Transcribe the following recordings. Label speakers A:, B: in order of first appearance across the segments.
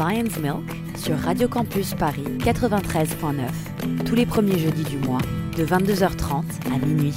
A: Lion's Milk sur Radio Campus Paris 93.9, tous les premiers jeudis du mois, de 22h30 à minuit.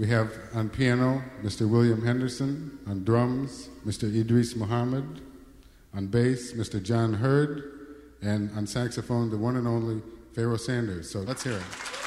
B: We have on piano Mr. William Henderson, on drums Mr. Idris Muhammad, on bass Mr. John Heard, and on saxophone the one and only Pharoah Sanders. So let's hear it.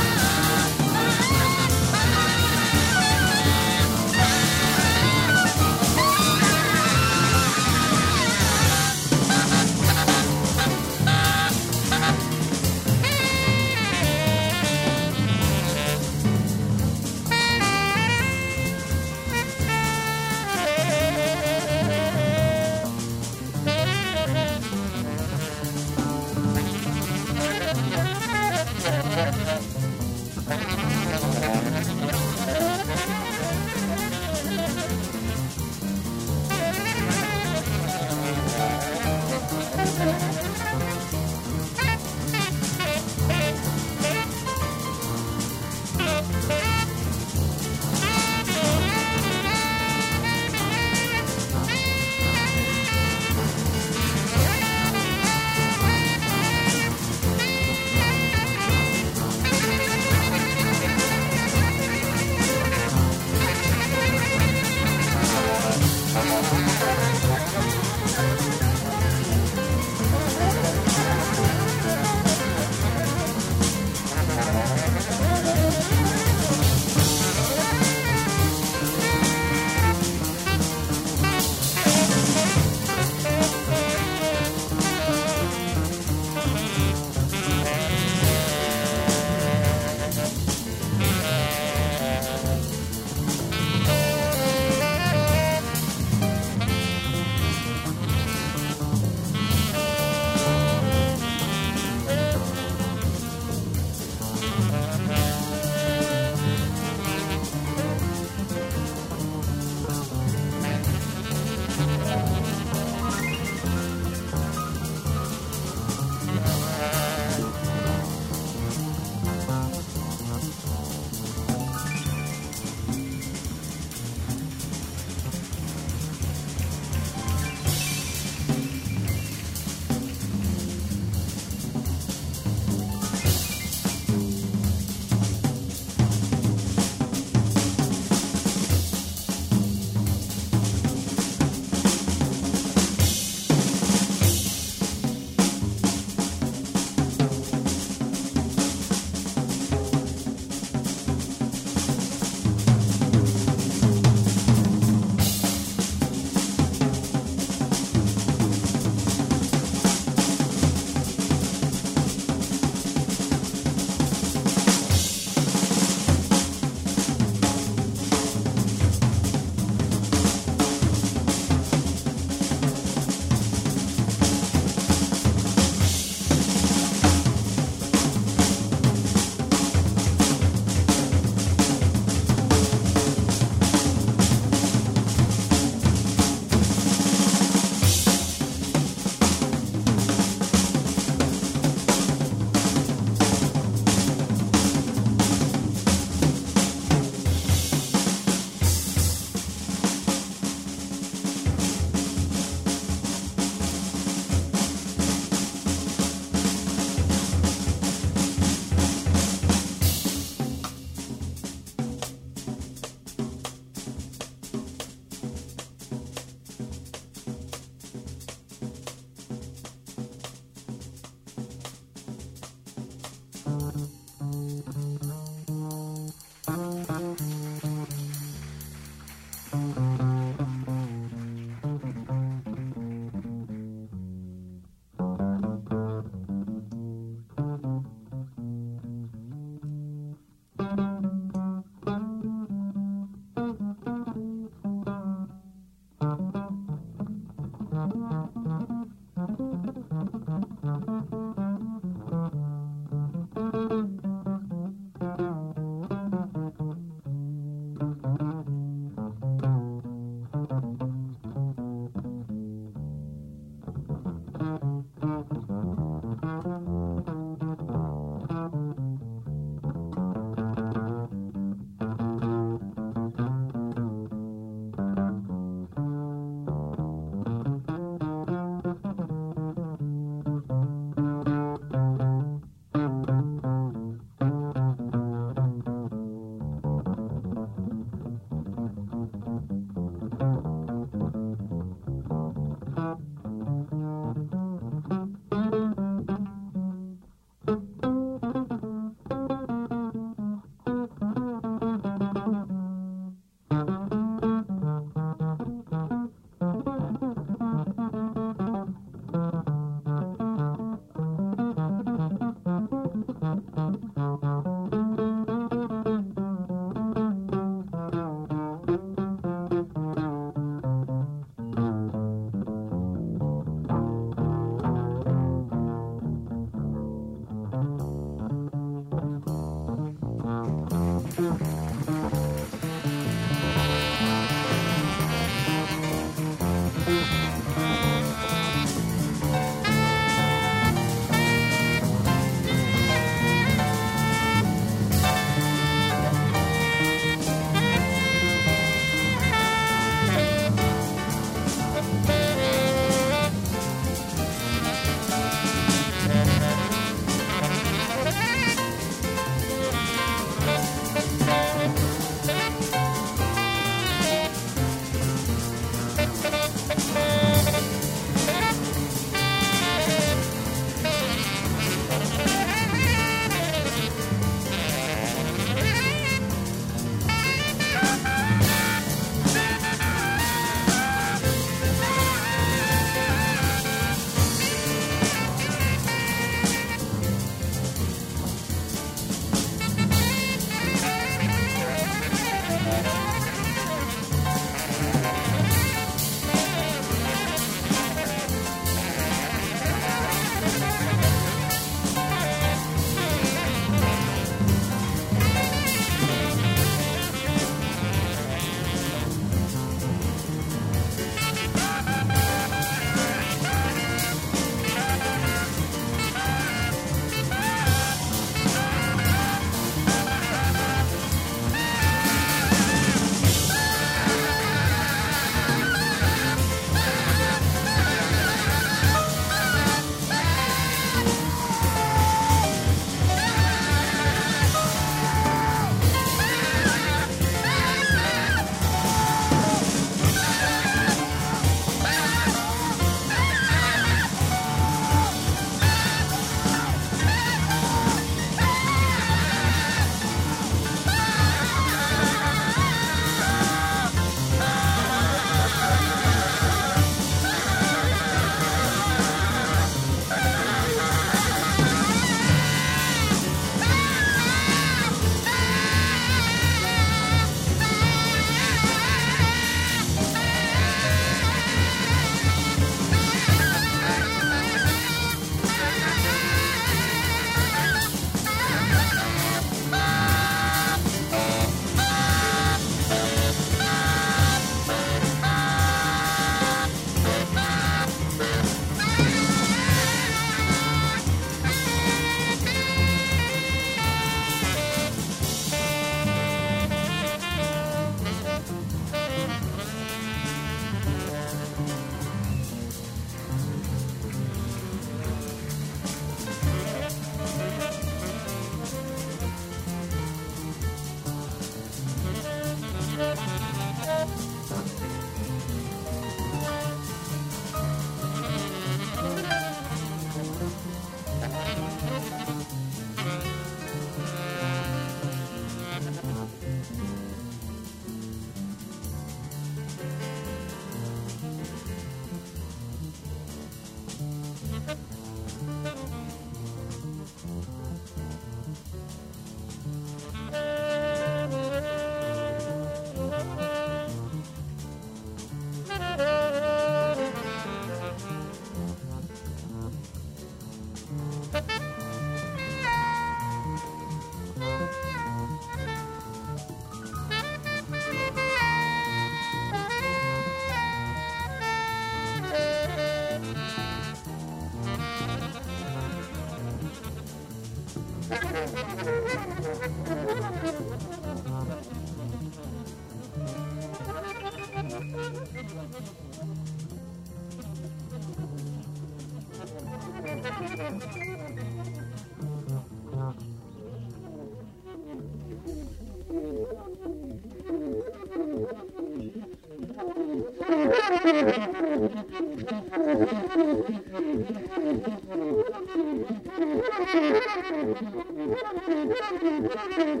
B: Thank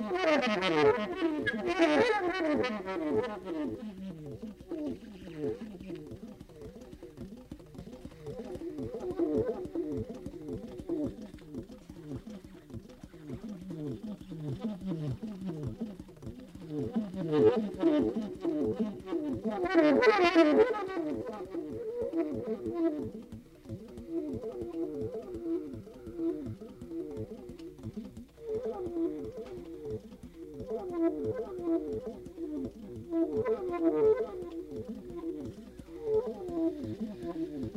B: you.
C: Thank you.